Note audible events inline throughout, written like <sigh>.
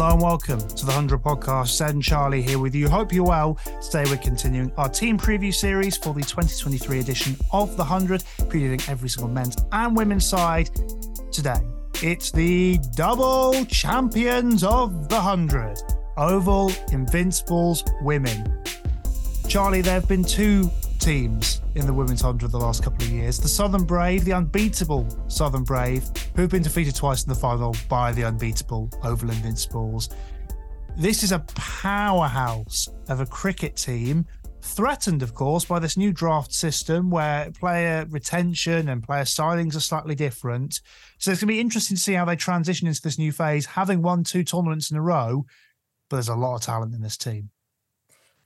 Hello and welcome to the 100 podcast. Ed and Charlie here with you. Hope you're well. Today we're continuing our team preview series for the 2023 edition of the 100, previewing every single men's and women's side. Today, it's the double champions of the 100 Oval Invincibles women. Charlie, there have been two teams in the women's 100 the last couple of years. The Southern Brave, the unbeatable Southern Brave, who've been defeated twice in the final by the unbeatable Oval Invincibles. This is a powerhouse of a cricket team, threatened, of course, by this new draft system where player retention and player signings are slightly different. So it's going to be interesting to see how they transition into this new phase, having won two tournaments in a row. But there's a lot of talent in this team.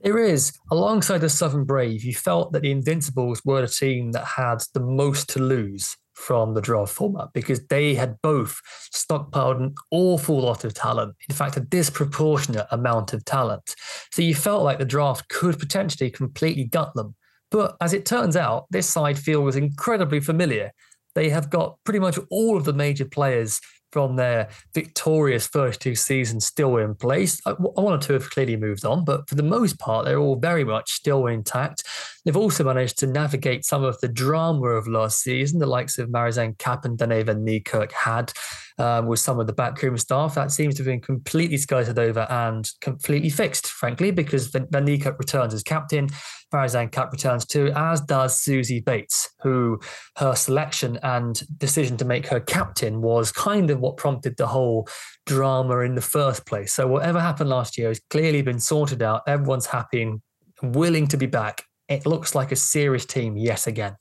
There is. Alongside the Southern Brave, you felt that the Invincibles were the team that had the most to lose from the draft format because they had both stockpiled an awful lot of talent. In fact, a disproportionate amount of talent. So you felt like the draft could potentially completely gut them. But as it turns out, this side feels incredibly familiar. They have got pretty much all of the major players from their victorious first two seasons still in place. Uh, one or two have clearly moved on, but for the most part, they're all very much still intact. They've also managed to navigate some of the drama of last season, the likes of Marizanne Kapp and Dane van Niekerk had um, with some of the backroom staff. That seems to have been completely skirted over and completely fixed, frankly, because Van Niekerk returns as captain. Marizanne Kapp returns too, as does Suzie Bates, who her selection and decision to make her captain was kind of what prompted the whole drama in the first place. So whatever happened last year has clearly been sorted out. Everyone's happy and willing to be back. It looks like a serious team yet again.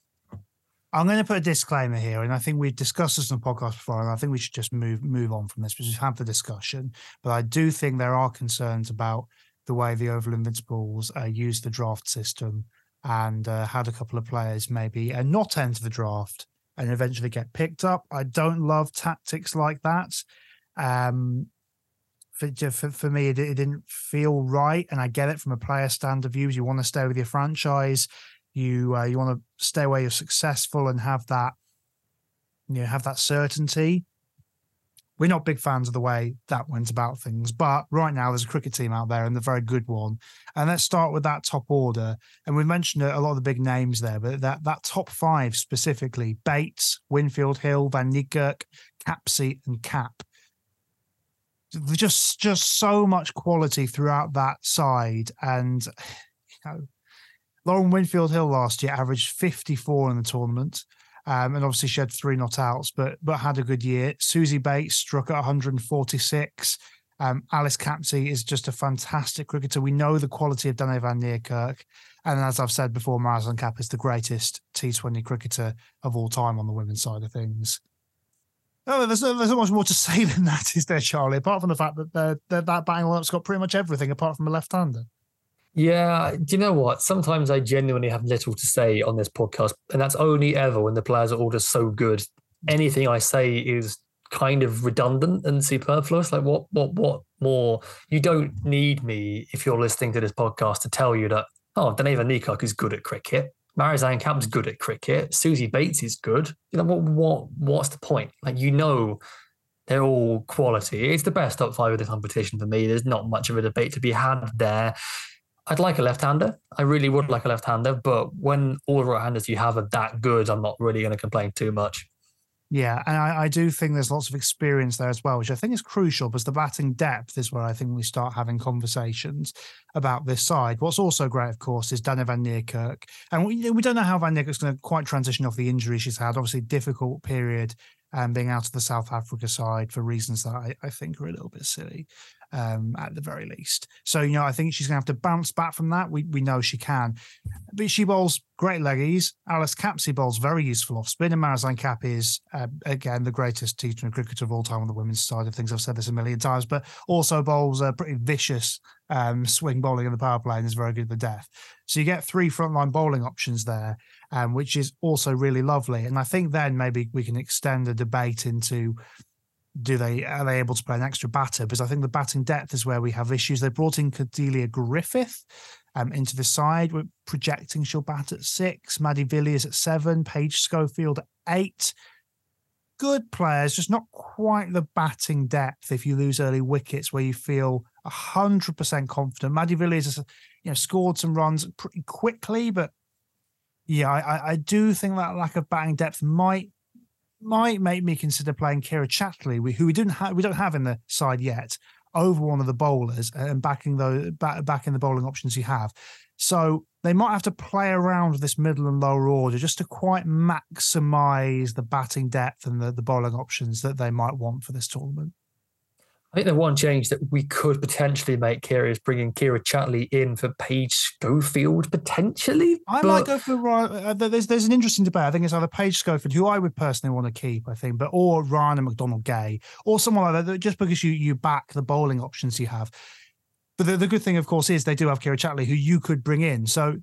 I'm going to put a disclaimer here, and I think we've discussed this on the podcast before, and I think we should just move move on from this because we've had the discussion. But I do think there are concerns about the way the Oval Invincibles uh, use the draft system and uh, had a couple of players maybe uh, not enter the draft and eventually get picked up. I don't love tactics like that. Um, for, for, for me, it, it, didn't feel right, and I get it from a player stand of view. You want to stay with your franchise, you uh, you want to stay where you're successful and have that, you know, have that certainty we're not big fans of the way that went about things. But right now, there's a cricket team out there and a very good one. And let's start with that top order. And we've mentioned a lot of the big names there, but that that top five specifically: Bates, Winfield Hill, Van Niekerk, Capsey, and Kapp Just just so much quality throughout that side, and <sighs> you know, Lauren Winfield Hill last year averaged 54 in the tournament. Um, and obviously she had three not outs, but but had a good year. Suzie Bates struck at 146. Um, Alice Capsey is just a fantastic cricketer. We know the quality of Dane van Niekerk. And as I've said before, Marizanne Kapp is the greatest T20 cricketer of all time on the women's side of things. Oh, there's, there's not much more to <laughs> say than that, is there, Charlie? Apart from the fact that that batting lineup's got pretty much everything apart from a left-hander. Yeah, do you know what? Sometimes I genuinely have little to say on this podcast, and that's only ever when the players are all just so good. Anything I say is kind of redundant and superfluous. Like, what, what, what more? You don't need me if you're listening to this podcast to tell you that oh, Dane van is good at cricket. Marizanne Kapp's good at cricket. Suzie Bates is good. You know what? What? What's the point? Like, you know, they're all quality. It's the best top five of the competition for me. There's not much of a debate to be had there. I'd like a left-hander. I really would like a left-hander, but when all the right-handers you have are that good, I'm not really going to complain too much. Yeah, and I, I, do think there's lots of experience there as well, which I think is crucial because the batting depth is where I think we start having conversations about this side. What's also great, of course, is Dane van Niekerk. And we, we don't know how Van Niekerk's going to quite transition off the injury she's had. Obviously, difficult period um, being out of the South Africa side for reasons that I, I think are a little bit silly um, at the very least. So, you know, I think she's going to have to bounce back from that. We, we know she can. But she bowls great leggies. Alice Capsey bowls very useful off spin. And Marizanne Kapp is, uh, again, the greatest T20 cricketer of all time on the women's side of things. I've said this a million times, but also bowls a pretty vicious um, swing bowling in the power play and is very good for death. So you get three frontline bowling options there, um, which is also really lovely. And I think then maybe we can extend the debate into do they are they able to play an extra batter? Because I think the batting depth is where we have issues. They brought in Cordelia Griffith um, into the side. We're projecting she'll bat at six. Mady Villiers at seven. Paige Schofield at eight. good players, just not quite the batting depth. If you lose early wickets, where you feel hundred percent confident, Mady Villiers has you know scored some runs pretty quickly, but yeah, I, I do think that lack of batting depth might might make me consider playing Kira Chathli, who we didn't have we don't have in the side yet, over one of the bowlers and backing the back, back in the bowling options you have. So they might have to play around with this middle and lower order just to quite maximize the batting depth and the, the bowling options that they might want for this tournament. I think the one change that we could potentially make, Kira, is bringing Kira Chathli in for Paige Schofield potentially. I but... might go for uh, there's there's an interesting debate. I think it's either Paige Schofield, who I would personally want to keep, I think, but or Rhiannon McDonald Gay or someone like that. Just because you you back the bowling options you have. But the, the good thing, of course, is they do have Kira Chathli, who you could bring in. So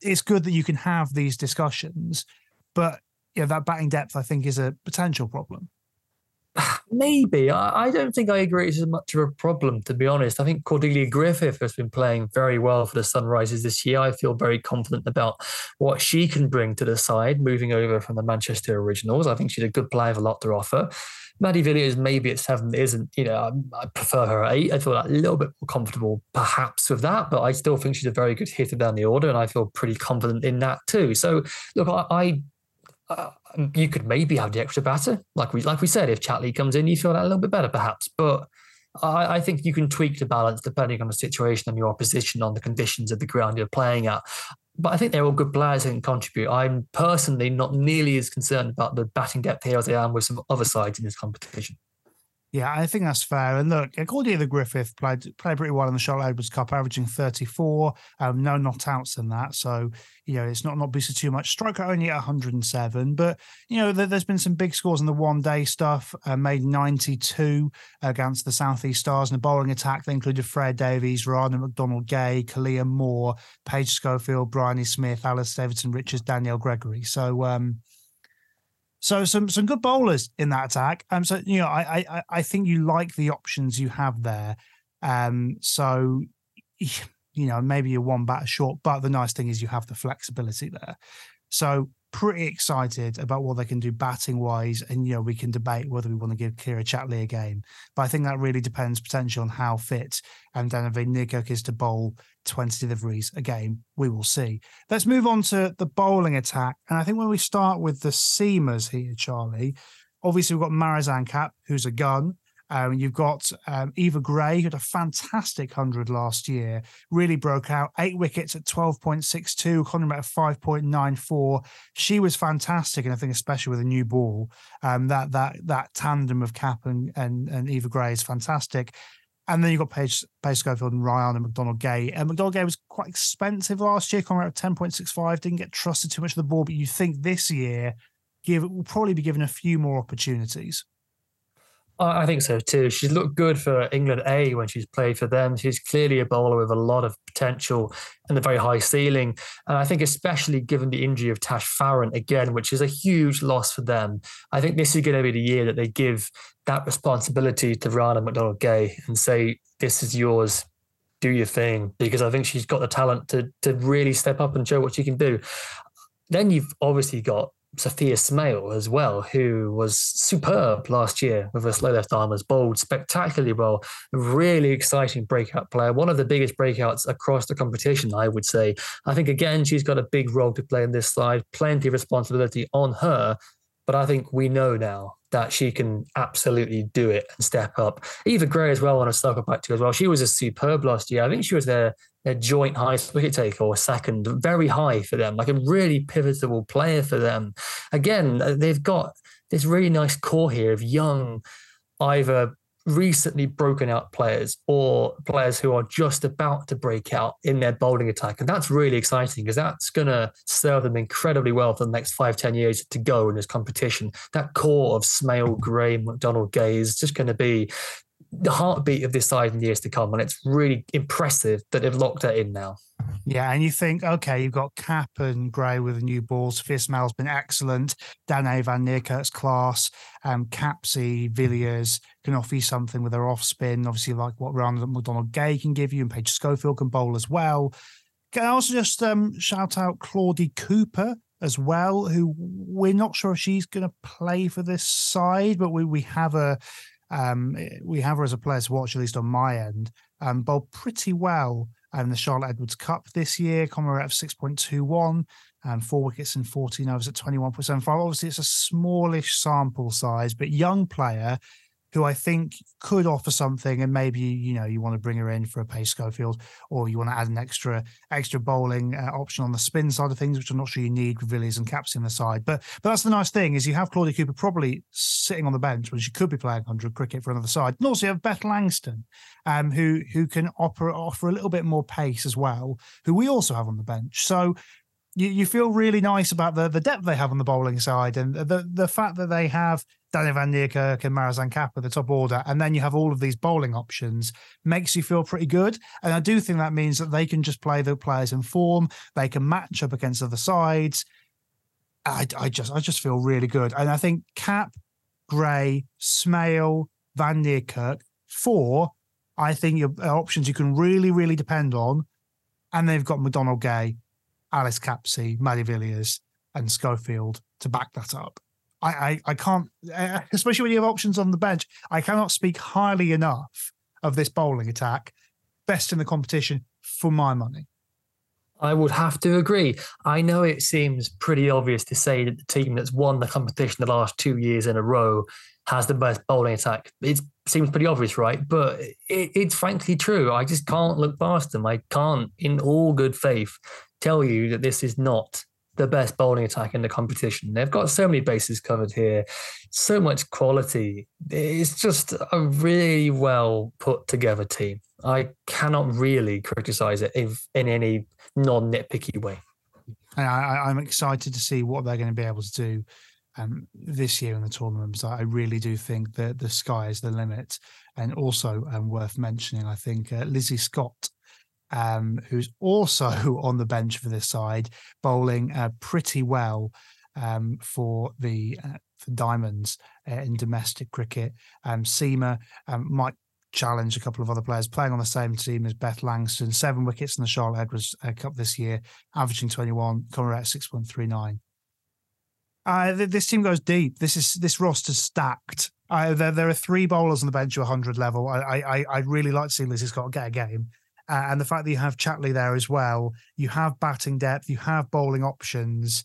it's good that you can have these discussions. But yeah, that batting depth, I think, is a potential problem. Maybe. I, I, don't think I agree it's as much of a problem, to be honest. I think Cordelia Griffith has been playing very well for the Sunrisers this year. I feel very confident about what she can bring to the side, moving over from the Manchester Originals. I think she's a good player with a lot to offer. Mady Villiers maybe at seven isn't, you know, I, I, prefer her at eight. I feel like a little bit more comfortable perhaps with that, but I still think she's a very good hitter down the order and I feel pretty confident in that too. So look, I, I you could maybe have the extra batter, like we like we said. If Chathli comes in, you feel that a little bit better, perhaps. But I, I, think you can tweak the balance depending on the situation and your opposition, on the conditions of the ground you're playing at. But I think they're all good players and contribute. I'm personally not nearly as concerned about the batting depth here as I am with some other sides in this competition. Yeah, I think that's fair. And look, the Griffith, played played pretty well in the Charlotte Edwards Cup, averaging 34, um, no not outs in that. So, you know, it's not not boosted too much. Striker only at 107, but you know, there, has been some big scores in the one day stuff. Uh, made 92 against the Southeast Stars in the bowling attack. They included Freya Davies, Rhiannon McDonald Gay, Kalea Moore, Paige Schofield, Bryony Smith, Alice Davidson Richards, Danielle Gregory. So, um, so some some good bowlers in that attack. Um, so you know, I I I think you like the options you have there. Um, so you know, maybe you're one batter short, but the nice thing is you have the flexibility there. So pretty excited about what they can do batting wise. And, you know, we can debate whether we want to give Kira Chathli a game. But I think that really depends potentially on how fit and Dane van Niekerk is to bowl 20 deliveries a game. We will see. Let's move on to the bowling attack. And I think when we start with the seamers here, Charlie, obviously we've got Marizanne Kapp, who's a gun. Um, you've got um, Eva Gray, who had a fantastic 100 last year, really broke out, eight wickets at 12.62, Conrad at 5.94. She was fantastic, and I think especially with a new ball, um, that that that tandem of Kapp and, and, and Eva Gray is fantastic. And then you've got Paige, Paige Schofield and Ryana McDonald Gay. And McDonald Gay was quite expensive last year, Conrad at 10.65, didn't get trusted too much of the ball, but you think this year give will probably be given a few more opportunities. I think so too. She's looked good for England A when she's played for them. She's clearly a bowler with a lot of potential and a very high ceiling. And I think, especially given the injury of Tash Farrant again, which is a huge loss for them, I think this is going to be the year that they give that responsibility to Rhiannon McDonald Gay and say, "This is yours. Do your thing," because I think she's got the talent to to really step up and show what she can do. Then you've obviously got Sophia Smale as well, who was superb last year with her slow left armers, bowled spectacularly well, really exciting breakout player, one of the biggest breakouts across the competition, I would say. I think again she's got a big role to play in this slide, plenty of responsibility on her, but I think we know now that she can absolutely do it and step up. Eva Gray as well on a circle back to as well. She was a superb last year. I think she was their, their joint highest wicket taker or second, very high for them, like a really pivotal player for them. Again, uh, they've got this really nice core here of young, either recently broken out players or players who are just about to break out in their bowling attack. And that's really exciting because that's going to serve them incredibly well for the next five, ten years to go in this competition. That core of Smale, Gray, McDonald, Gay is just going to be the heartbeat of this side in years to come. And it's really impressive that they've locked that in now. Yeah, and you think, okay, you've got Kapp and Gray with a new balls. Sophia Smale's been excellent. Dane van Niekerk's class. Um, Capsy, Villiers can offer you something with their off spin, obviously, like what Rhiannon McDonald Gay can give you, and Paige Schofield can bowl as well. Can I also just um, shout out Claudie Cooper, as well, who we're not sure if she's going to play for this side, but we we have a um, we have her as a player to watch, at least on my end. Um, bowled pretty well in the Charlotte Edwards Cup this year. Comma rate of 6.21 and four wickets in 14 overs at 21.75. Obviously, it's a smallish sample size, but young player who I think could offer something, and maybe you know you want to bring her in for a Paige Schofield, or you want to add an extra extra bowling uh, option on the spin side of things, which I'm not sure you need with Villiers and Caps in the side. But but that's the nice thing is you have Claudia Cooper probably sitting on the bench when she could be playing 100 cricket for another side, and also you have Beth Langston, um, who who can offer offer a little bit more pace as well, who we also have on the bench. So you, you feel really nice about the the depth they have on the bowling side and the the fact that they have Dane van Niekerk and Marizanne Kapp at the top order, and then you have all of these bowling options, makes you feel pretty good. And I do think that means that they can just play the players in form, they can match up against other sides. I, I just I just feel really good. And I think Kapp, Gray, Smale, Van Niekerk, four, I think your uh, options you can really, really depend on. And they've got McDonald Gay, Alice Capsey, Mady Villiers, and Schofield to back that up. I, I, I can't, eh, especially when you have options on the bench, I cannot speak highly enough of this bowling attack. Best in the competition for my money. I would have to agree. I know it seems pretty obvious to say that the team that's won the competition the last two years in a row has the best bowling attack. It seems pretty obvious, right? But it, it's frankly true. I just can't look past them. I can't, in all good faith, tell you that this is not the best bowling attack in the competition. They've got so many bases covered here, so much quality. It's just a really well put together team. I cannot really criticize it if, in any non nitpicky way. And I, am excited to see what they're going to be able to do um, this year in the tournaments. I really do think that the sky is the limit. And also um, worth mentioning, I think uh, Lizzie Scott um, who's also <laughs> on the bench for this side, bowling uh, pretty well um, for the uh, for Diamonds uh, in domestic cricket. Um, Seema um, might challenge a couple of other players playing on the same team as Beth Langston. Seven wickets in the Charlotte Edwards uh, Cup this year, averaging 21, coming at 6.39. Uh, this team goes deep. This is this roster's stacked. Uh, there, there are three bowlers on the bench at 100 level. I, I, I'd really like to see Lizzie Scott get a game uh, and the fact that you have Chathli there as well, you have batting depth, you have bowling options.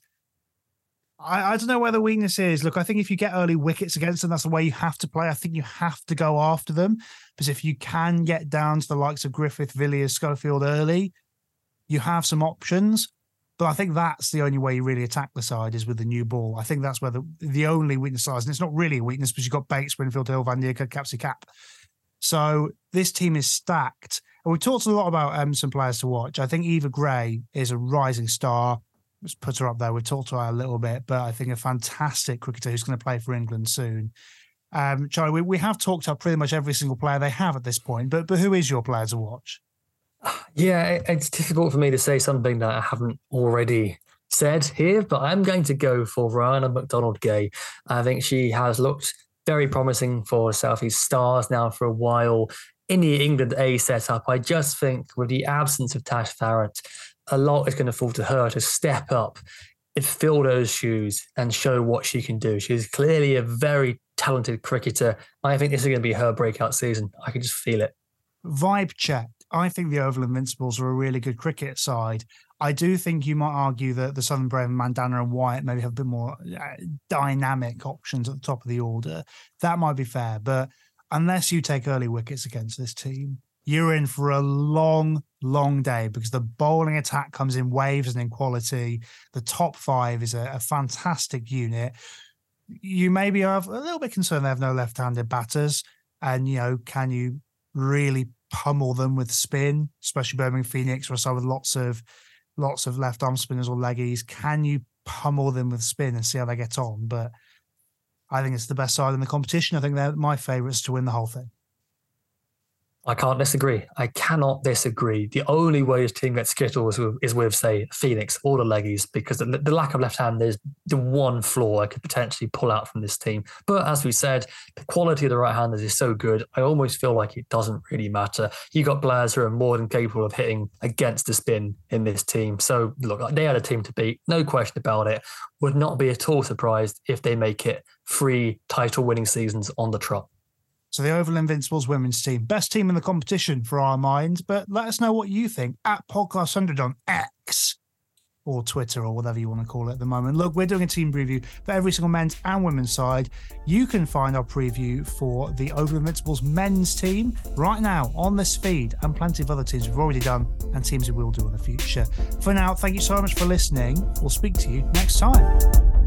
I, I, don't know where the weakness is. Look, I think if you get early wickets against them, that's the way you have to play. I think you have to go after them because if you can get down to the likes of Griffith, Villiers, Schofield early, you have some options. But I think that's the only way you really attack the side is with the new ball. I think that's where the the only weakness lies, and it's not really a weakness because you've got Bates, Winfield Hill, Van Niekerk, Capsey Kapp. So this team is stacked. And we talked a lot about um, some players to watch. I think Eva Gray is a rising star. Let's put her up there. We talked to her a little bit, but I think a fantastic cricketer who's going to play for England soon. Um, Charlie, we, we have talked about pretty much every single player they have at this point, but but who is your player to watch? <sighs> Yeah, it's difficult for me to say something that I haven't already said here, but I'm going to go for Rhiannon McDonald Gay. I think she has looked very promising for Southeast Stars now for a while in the England A setup, I just think with the absence of Tash Farrant, a lot is going to fall to her to step up fill those shoes and show what she can do. She's clearly a very talented cricketer. I think this is going to be her breakout season. I can just feel it. Vibe check. I think the Oval Invincibles are a really good cricket side. I do think you might argue that the Southern Brave, Mandhana, and Wyatt maybe have a bit more uh, dynamic options at the top of the order. That might be fair, but unless you take early wickets against this team, you're in for a long, long day because the bowling attack comes in waves and in quality. The top five is a, a fantastic unit. You maybe are a little bit concerned they have no left-handed batters, and you know, can you really pummel them with spin, especially Birmingham Phoenix or so with lots of lots of left arm spinners or leggies? Can you pummel them with spin and see how they get on? But I think it's the best side in the competition. I think they're my favourites to win the whole thing. I can't disagree. I cannot disagree. The only way his team gets skittled is with, is with say, Phoenix or the Leggies, because the, the lack of left hand is the one flaw I could potentially pull out from this team. But as we said, the quality of the right handers is so good, I almost feel like it doesn't really matter. You got players who are more than capable of hitting against the spin in this team. So, look, they had a team to beat, no question about it. Would not be at all surprised if they make it three title winning seasons on the trot. So the Oval Invincibles women's team, best team in the competition for our minds. But let us know what you think at Podcast 100 on X or Twitter or whatever you want to call it at the moment. Look, we're doing a team preview for every single men's and women's side. You can find our preview for the Oval Invincibles men's team right now on this feed and plenty of other teams we've already done and teams we will do in the future. For now, thank you so much for listening. We'll speak to you next time.